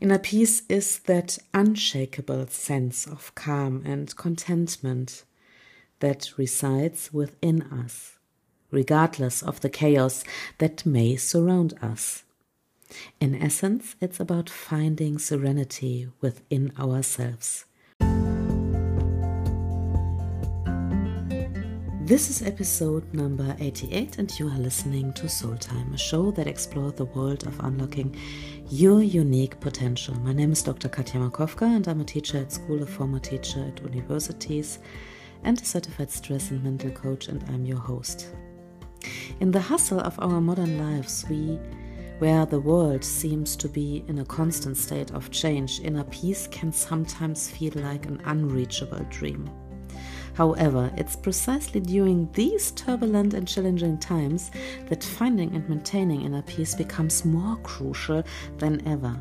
Inner peace is that unshakable sense of calm and contentment that resides within us, regardless of the chaos that may surround us. In essence, it's about finding serenity within ourselves. This is episode number 88, and you are listening to Soul Time, a show that explores the world of unlocking your unique potential. My name is Dr. Katja Makowka, and I'm a teacher at school, a former teacher at universities, and a certified stress and mental coach, and I'm your host. In the hustle of our modern lives, we where the world seems to be in a constant state of change, inner peace can sometimes feel like an unreachable dream. However, it's precisely during these turbulent and challenging times that finding and maintaining inner peace becomes more crucial than ever.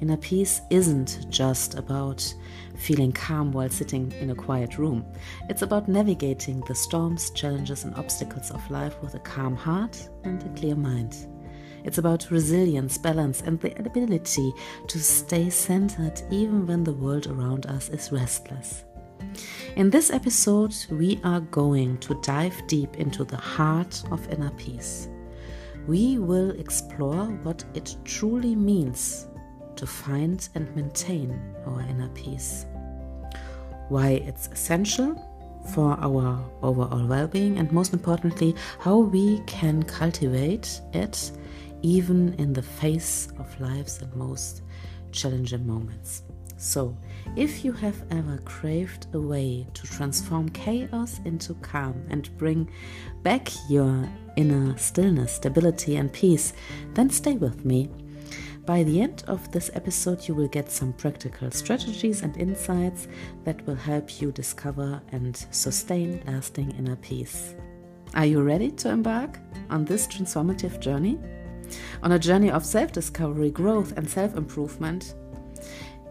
Inner peace isn't just about feeling calm while sitting in a quiet room. It's about navigating the storms, challenges, and obstacles of life with a calm heart and a clear mind. It's about resilience, balance, and the ability to stay centered even when the world around us is restless. In this episode, we are going to dive deep into the heart of inner peace. We will explore what it truly means to find and maintain our inner peace, why it's essential for our overall well being, and most importantly, how we can cultivate it even in the face of life's most challenging moments. So, if you have ever craved a way to transform chaos into calm and bring back your inner stillness, stability, and peace, then stay with me. By the end of this episode, you will get some practical strategies and insights that will help you discover and sustain lasting inner peace. Are you ready to embark on this transformative journey? On a journey of self discovery, growth, and self improvement?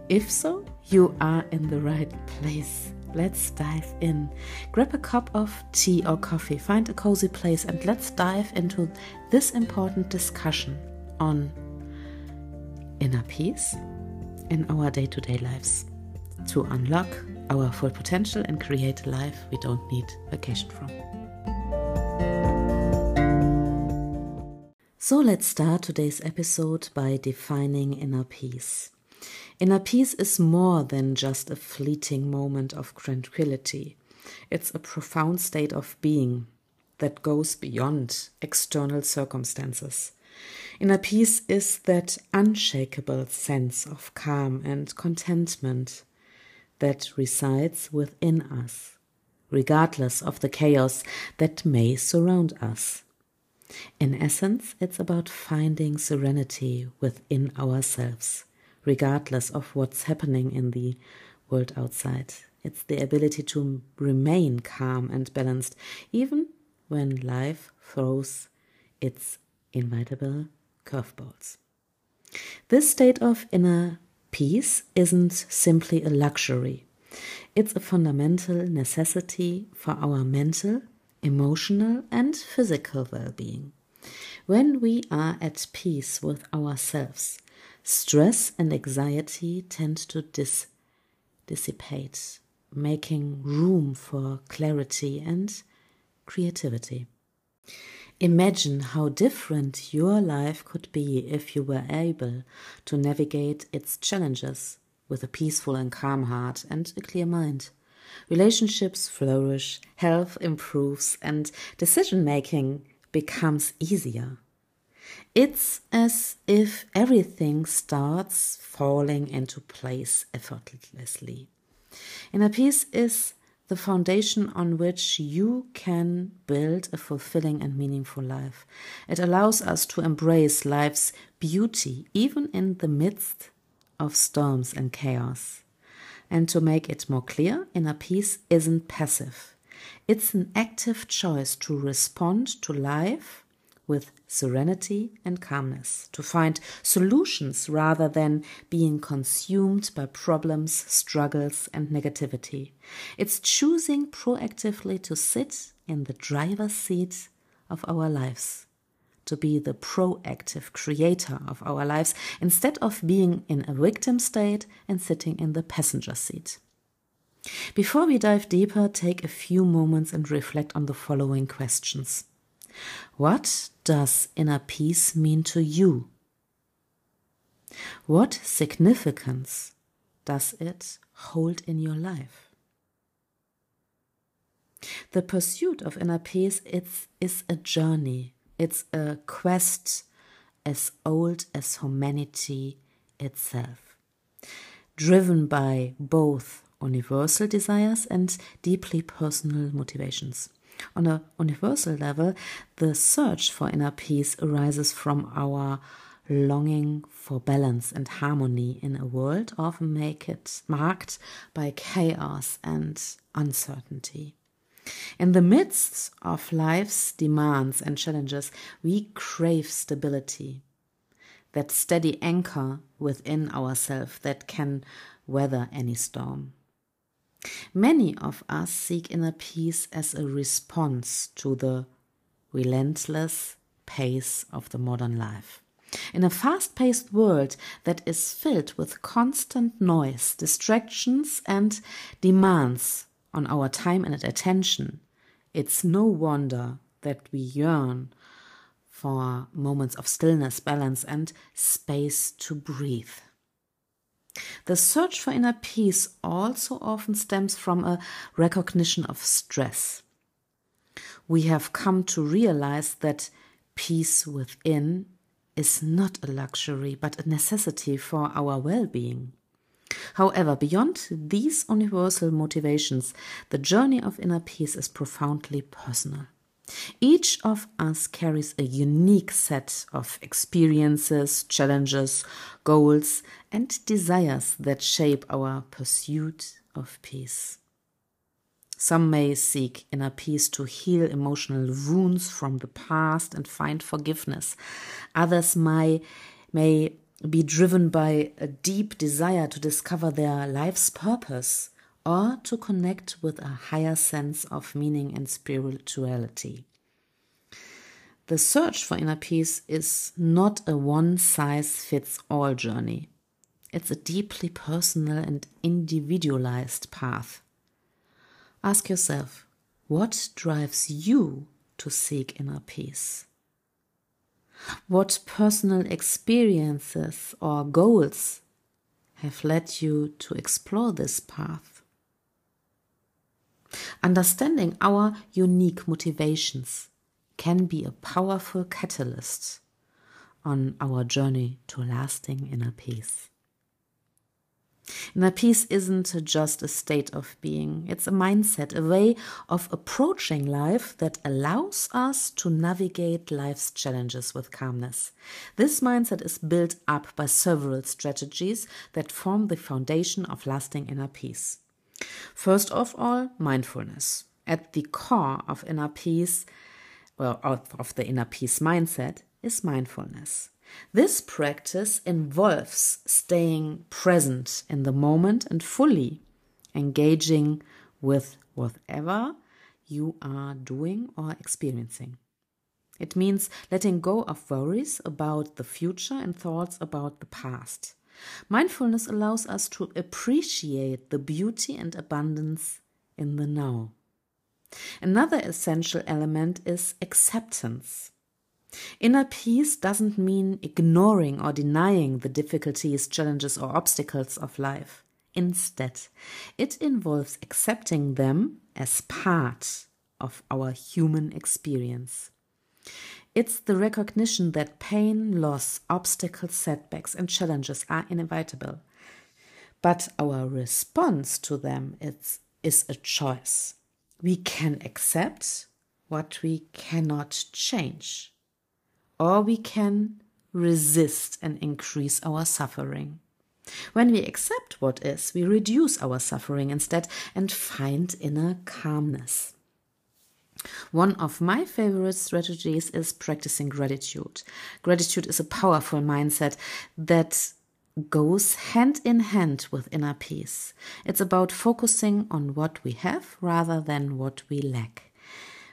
If so, you are in the right place. Let's dive in. Grab a cup of tea or coffee, find a cozy place, and let's dive into this important discussion on inner peace in our day to day lives to unlock our full potential and create a life we don't need vacation from. So let's start today's episode by defining inner peace. Inner peace is more than just a fleeting moment of tranquility. It's a profound state of being that goes beyond external circumstances. Inner peace is that unshakable sense of calm and contentment that resides within us, regardless of the chaos that may surround us. In essence, it's about finding serenity within ourselves regardless of what's happening in the world outside. It's the ability to remain calm and balanced, even when life throws its inevitable curveballs. This state of inner peace isn't simply a luxury, it's a fundamental necessity for our mental, emotional, and physical well being. When we are at peace with ourselves, Stress and anxiety tend to dis- dissipate, making room for clarity and creativity. Imagine how different your life could be if you were able to navigate its challenges with a peaceful and calm heart and a clear mind. Relationships flourish, health improves, and decision making becomes easier. It's as if everything starts falling into place effortlessly. Inner peace is the foundation on which you can build a fulfilling and meaningful life. It allows us to embrace life's beauty even in the midst of storms and chaos. And to make it more clear, inner peace isn't passive. It's an active choice to respond to life with serenity and calmness, to find solutions rather than being consumed by problems, struggles, and negativity. It's choosing proactively to sit in the driver's seat of our lives, to be the proactive creator of our lives instead of being in a victim state and sitting in the passenger seat. Before we dive deeper, take a few moments and reflect on the following questions. What does inner peace mean to you? What significance does it hold in your life? The pursuit of inner peace it's, is a journey. It's a quest as old as humanity itself, driven by both universal desires and deeply personal motivations. On a universal level, the search for inner peace arises from our longing for balance and harmony in a world often make it marked by chaos and uncertainty. In the midst of life's demands and challenges, we crave stability, that steady anchor within ourselves that can weather any storm. Many of us seek inner peace as a response to the relentless pace of the modern life. In a fast paced world that is filled with constant noise, distractions, and demands on our time and attention, it's no wonder that we yearn for moments of stillness, balance, and space to breathe. The search for inner peace also often stems from a recognition of stress. We have come to realize that peace within is not a luxury but a necessity for our well being. However, beyond these universal motivations, the journey of inner peace is profoundly personal. Each of us carries a unique set of experiences, challenges, goals, and desires that shape our pursuit of peace. Some may seek inner peace to heal emotional wounds from the past and find forgiveness. Others may, may be driven by a deep desire to discover their life's purpose or to connect with a higher sense of meaning and spirituality. The search for inner peace is not a one size fits all journey. It's a deeply personal and individualized path. Ask yourself what drives you to seek inner peace? What personal experiences or goals have led you to explore this path? Understanding our unique motivations can be a powerful catalyst on our journey to lasting inner peace. Inner peace isn't just a state of being, it's a mindset, a way of approaching life that allows us to navigate life's challenges with calmness. This mindset is built up by several strategies that form the foundation of lasting inner peace. First of all, mindfulness. At the core of inner peace, well, of the inner peace mindset, is mindfulness. This practice involves staying present in the moment and fully engaging with whatever you are doing or experiencing. It means letting go of worries about the future and thoughts about the past. Mindfulness allows us to appreciate the beauty and abundance in the now. Another essential element is acceptance. Inner peace doesn't mean ignoring or denying the difficulties, challenges, or obstacles of life. Instead, it involves accepting them as part of our human experience. It's the recognition that pain, loss, obstacles, setbacks, and challenges are inevitable. But our response to them is, is a choice. We can accept what we cannot change or we can resist and increase our suffering. When we accept what is, we reduce our suffering instead and find inner calmness. One of my favorite strategies is practicing gratitude. Gratitude is a powerful mindset that goes hand in hand with inner peace. It's about focusing on what we have rather than what we lack.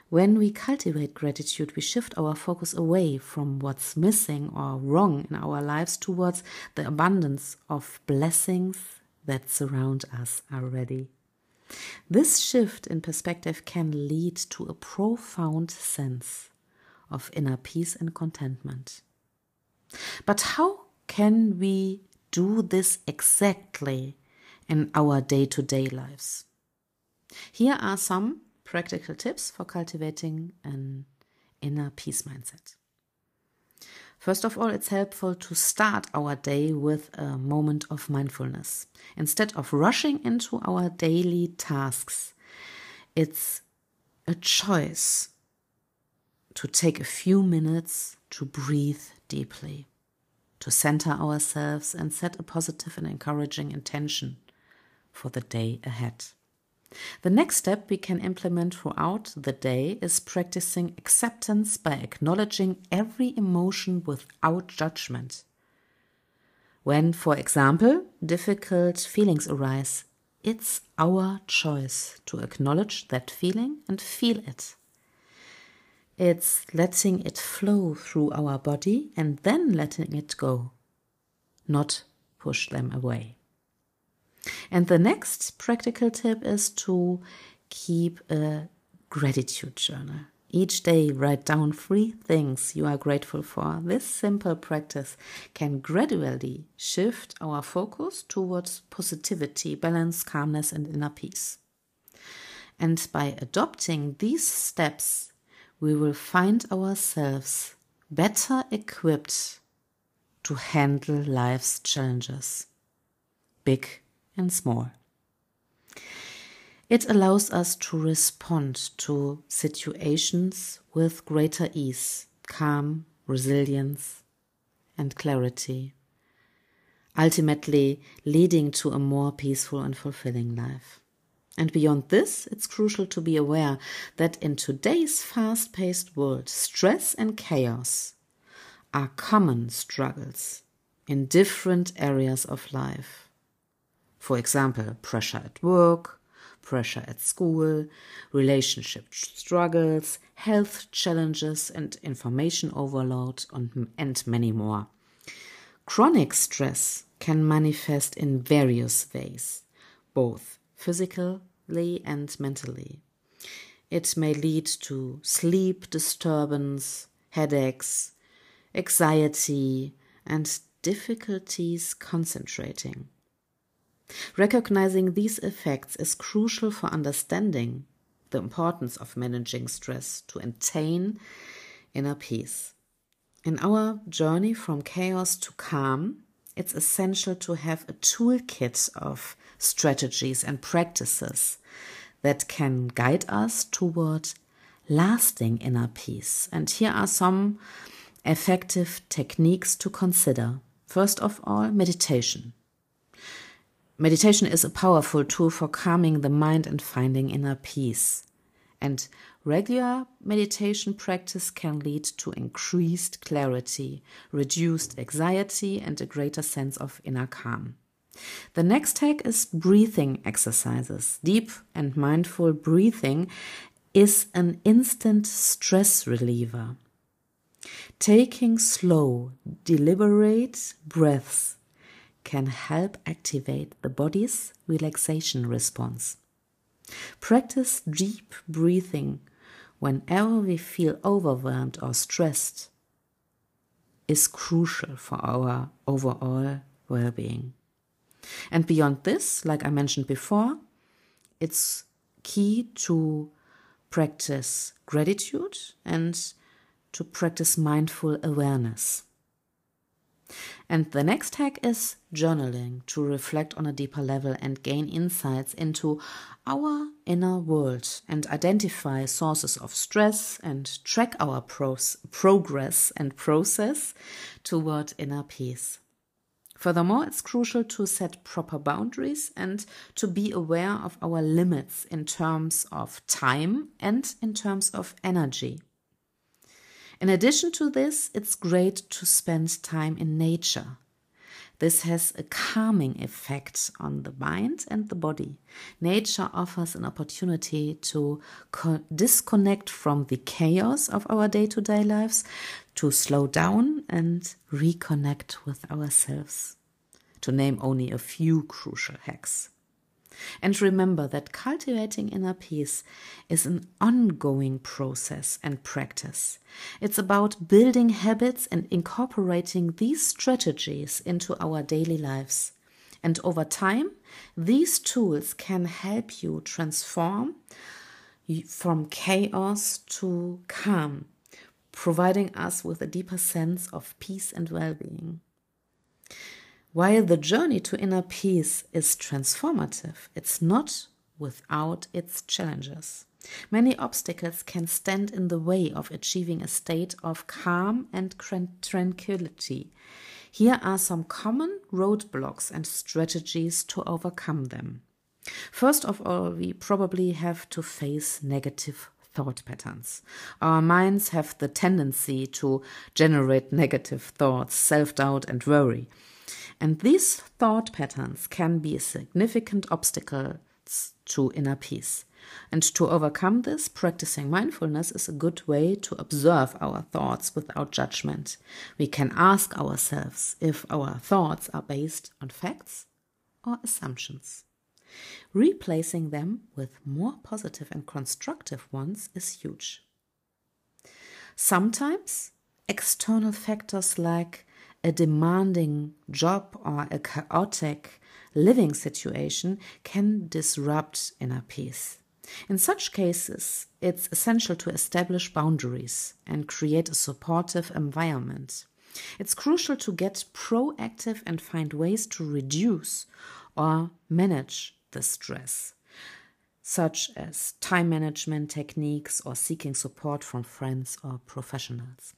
When we cultivate gratitude, we shift our focus away from what's missing or wrong in our lives towards the abundance of blessings that surround us already. This shift in perspective can lead to a profound sense of inner peace and contentment. But how can we do this exactly in our day to day lives? Here are some practical tips for cultivating an inner peace mindset. First of all, it's helpful to start our day with a moment of mindfulness. Instead of rushing into our daily tasks, it's a choice to take a few minutes to breathe deeply, to center ourselves and set a positive and encouraging intention for the day ahead. The next step we can implement throughout the day is practicing acceptance by acknowledging every emotion without judgment. When, for example, difficult feelings arise, it's our choice to acknowledge that feeling and feel it. It's letting it flow through our body and then letting it go, not push them away. And the next practical tip is to keep a gratitude journal. Each day, write down three things you are grateful for. This simple practice can gradually shift our focus towards positivity, balance, calmness, and inner peace. And by adopting these steps, we will find ourselves better equipped to handle life's challenges, big and small. It allows us to respond to situations with greater ease, calm, resilience, and clarity, ultimately leading to a more peaceful and fulfilling life. And beyond this, it's crucial to be aware that in today's fast paced world, stress and chaos are common struggles in different areas of life. For example, pressure at work, pressure at school, relationship struggles, health challenges, and information overload, and many more. Chronic stress can manifest in various ways, both physically and mentally. It may lead to sleep disturbance, headaches, anxiety, and difficulties concentrating. Recognizing these effects is crucial for understanding the importance of managing stress to attain inner peace. In our journey from chaos to calm, it's essential to have a toolkit of strategies and practices that can guide us toward lasting inner peace. And here are some effective techniques to consider. First of all, meditation. Meditation is a powerful tool for calming the mind and finding inner peace. And regular meditation practice can lead to increased clarity, reduced anxiety, and a greater sense of inner calm. The next hack is breathing exercises. Deep and mindful breathing is an instant stress reliever. Taking slow, deliberate breaths can help activate the body's relaxation response. Practice deep breathing whenever we feel overwhelmed or stressed is crucial for our overall well being. And beyond this, like I mentioned before, it's key to practice gratitude and to practice mindful awareness. And the next hack is journaling to reflect on a deeper level and gain insights into our inner world and identify sources of stress and track our pros- progress and process toward inner peace. Furthermore, it's crucial to set proper boundaries and to be aware of our limits in terms of time and in terms of energy. In addition to this, it's great to spend time in nature. This has a calming effect on the mind and the body. Nature offers an opportunity to disconnect from the chaos of our day to day lives, to slow down and reconnect with ourselves. To name only a few crucial hacks. And remember that cultivating inner peace is an ongoing process and practice. It's about building habits and incorporating these strategies into our daily lives. And over time, these tools can help you transform from chaos to calm, providing us with a deeper sense of peace and well being. While the journey to inner peace is transformative, it's not without its challenges. Many obstacles can stand in the way of achieving a state of calm and tranquility. Here are some common roadblocks and strategies to overcome them. First of all, we probably have to face negative thought patterns. Our minds have the tendency to generate negative thoughts, self doubt, and worry. And these thought patterns can be a significant obstacles to inner peace. And to overcome this, practicing mindfulness is a good way to observe our thoughts without judgment. We can ask ourselves if our thoughts are based on facts or assumptions. Replacing them with more positive and constructive ones is huge. Sometimes external factors like a demanding job or a chaotic living situation can disrupt inner peace. In such cases, it's essential to establish boundaries and create a supportive environment. It's crucial to get proactive and find ways to reduce or manage the stress, such as time management techniques or seeking support from friends or professionals.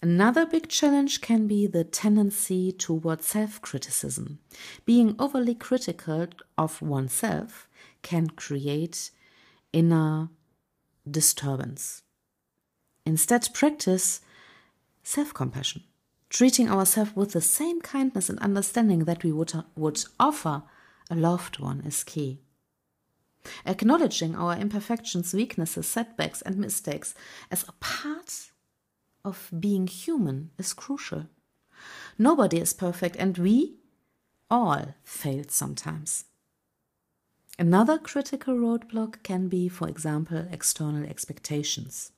Another big challenge can be the tendency toward self criticism. Being overly critical of oneself can create inner disturbance. Instead, practice self compassion, treating ourselves with the same kindness and understanding that we would, would offer a loved one is key. Acknowledging our imperfections, weaknesses, setbacks, and mistakes as a part of being human is crucial. Nobody is perfect, and we all fail sometimes. Another critical roadblock can be, for example, external expectations.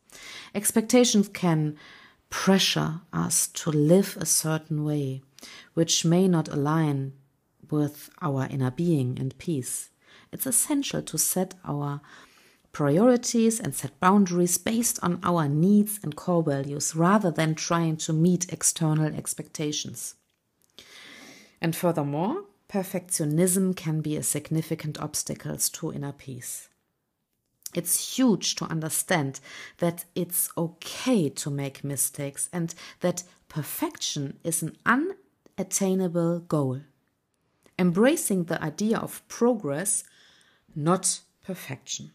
Expectations can pressure us to live a certain way, which may not align with our inner being and peace. It's essential to set our priorities and set boundaries based on our needs and core values rather than trying to meet external expectations. And furthermore, perfectionism can be a significant obstacle to inner peace. It's huge to understand that it's okay to make mistakes and that perfection is an unattainable goal. Embracing the idea of progress, not perfection.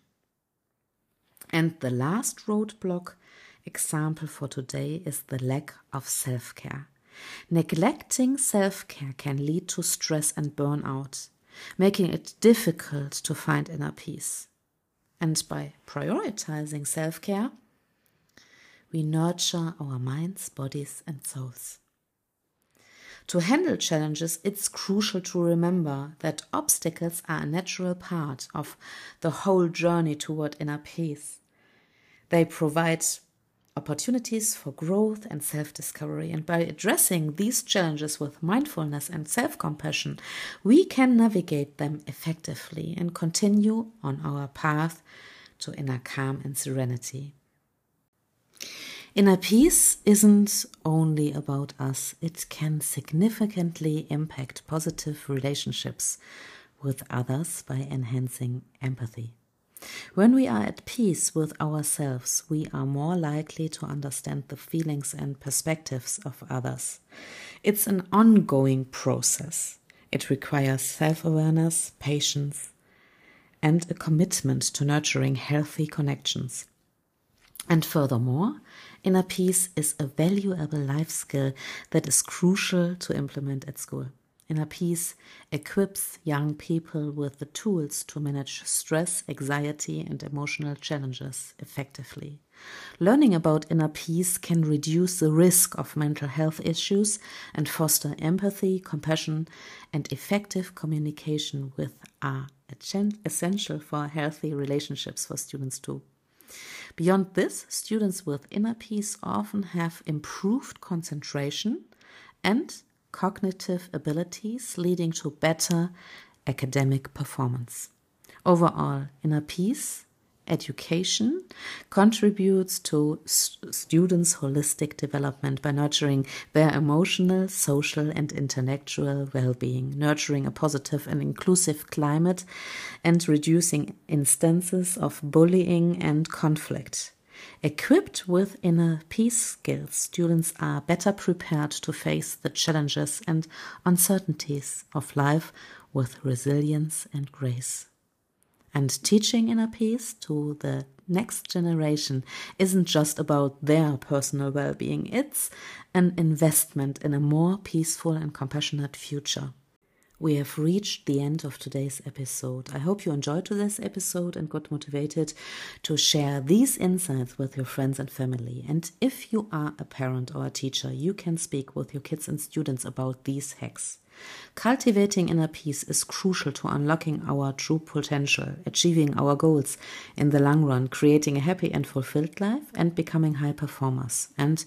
And the last roadblock example for today is the lack of self care. Neglecting self care can lead to stress and burnout, making it difficult to find inner peace. And by prioritizing self care, we nurture our minds, bodies, and souls. To handle challenges, it's crucial to remember that obstacles are a natural part of the whole journey toward inner peace. They provide opportunities for growth and self discovery. And by addressing these challenges with mindfulness and self compassion, we can navigate them effectively and continue on our path to inner calm and serenity. Inner peace isn't only about us, it can significantly impact positive relationships with others by enhancing empathy. When we are at peace with ourselves, we are more likely to understand the feelings and perspectives of others. It's an ongoing process. It requires self awareness, patience, and a commitment to nurturing healthy connections. And furthermore, inner peace is a valuable life skill that is crucial to implement at school. Inner peace equips young people with the tools to manage stress, anxiety, and emotional challenges effectively. Learning about inner peace can reduce the risk of mental health issues and foster empathy, compassion, and effective communication with are essential for healthy relationships for students too. Beyond this, students with inner peace often have improved concentration and cognitive abilities, leading to better academic performance. Overall, inner peace education contributes to students' holistic development by nurturing their emotional, social, and intellectual well being, nurturing a positive and inclusive climate, and reducing instances of bullying and conflict. Equipped with inner peace skills, students are better prepared to face the challenges and uncertainties of life with resilience and grace. And teaching inner peace to the next generation isn't just about their personal well being, it's an investment in a more peaceful and compassionate future. We have reached the end of today's episode. I hope you enjoyed today's episode and got motivated to share these insights with your friends and family. And if you are a parent or a teacher, you can speak with your kids and students about these hacks. Cultivating inner peace is crucial to unlocking our true potential, achieving our goals in the long run, creating a happy and fulfilled life, and becoming high performers, and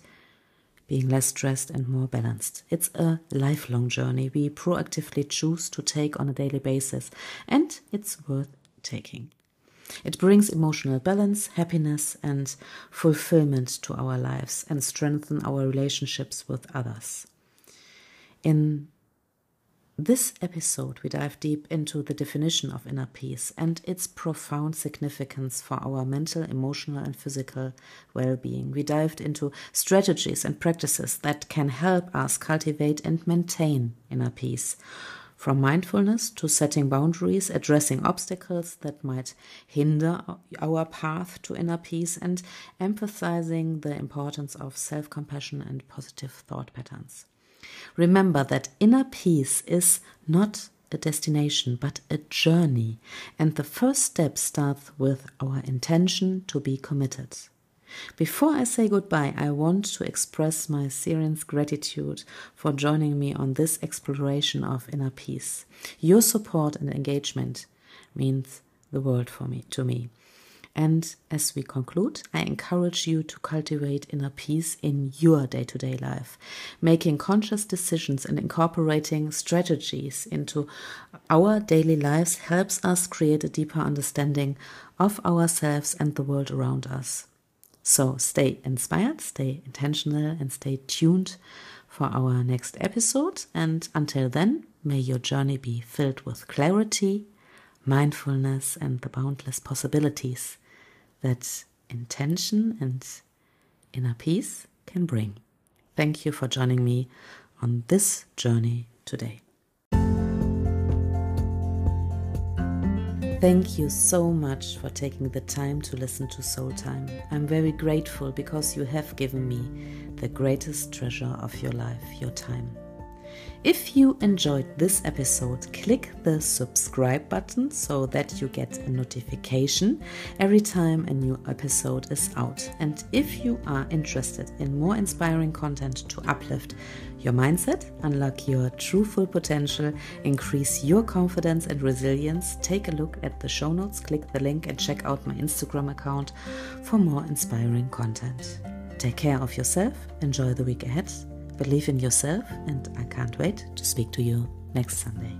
being less stressed and more balanced. It's a lifelong journey we proactively choose to take on a daily basis, and it's worth taking. It brings emotional balance, happiness, and fulfillment to our lives and strengthen our relationships with others. In this episode, we dive deep into the definition of inner peace and its profound significance for our mental, emotional, and physical well being. We dived into strategies and practices that can help us cultivate and maintain inner peace. From mindfulness to setting boundaries, addressing obstacles that might hinder our path to inner peace, and emphasizing the importance of self compassion and positive thought patterns. Remember that inner peace is not a destination, but a journey. And the first step starts with our intention to be committed. Before I say goodbye, I want to express my serious gratitude for joining me on this exploration of inner peace. Your support and engagement means the world for me to me. And as we conclude, I encourage you to cultivate inner peace in your day to day life. Making conscious decisions and incorporating strategies into our daily lives helps us create a deeper understanding of ourselves and the world around us. So stay inspired, stay intentional, and stay tuned for our next episode. And until then, may your journey be filled with clarity, mindfulness, and the boundless possibilities that intention and inner peace can bring. Thank you for joining me on this journey today. Thank you so much for taking the time to listen to Soul Time. I'm very grateful because you have given me the greatest treasure of your life, your time. If you enjoyed this episode, click the subscribe button so that you get a notification every time a new episode is out. And if you are interested in more inspiring content to uplift your mindset, unlock your true full potential, increase your confidence and resilience, take a look at the show notes, click the link, and check out my Instagram account for more inspiring content. Take care of yourself, enjoy the week ahead Believe in yourself, and I can't wait to speak to you next Sunday.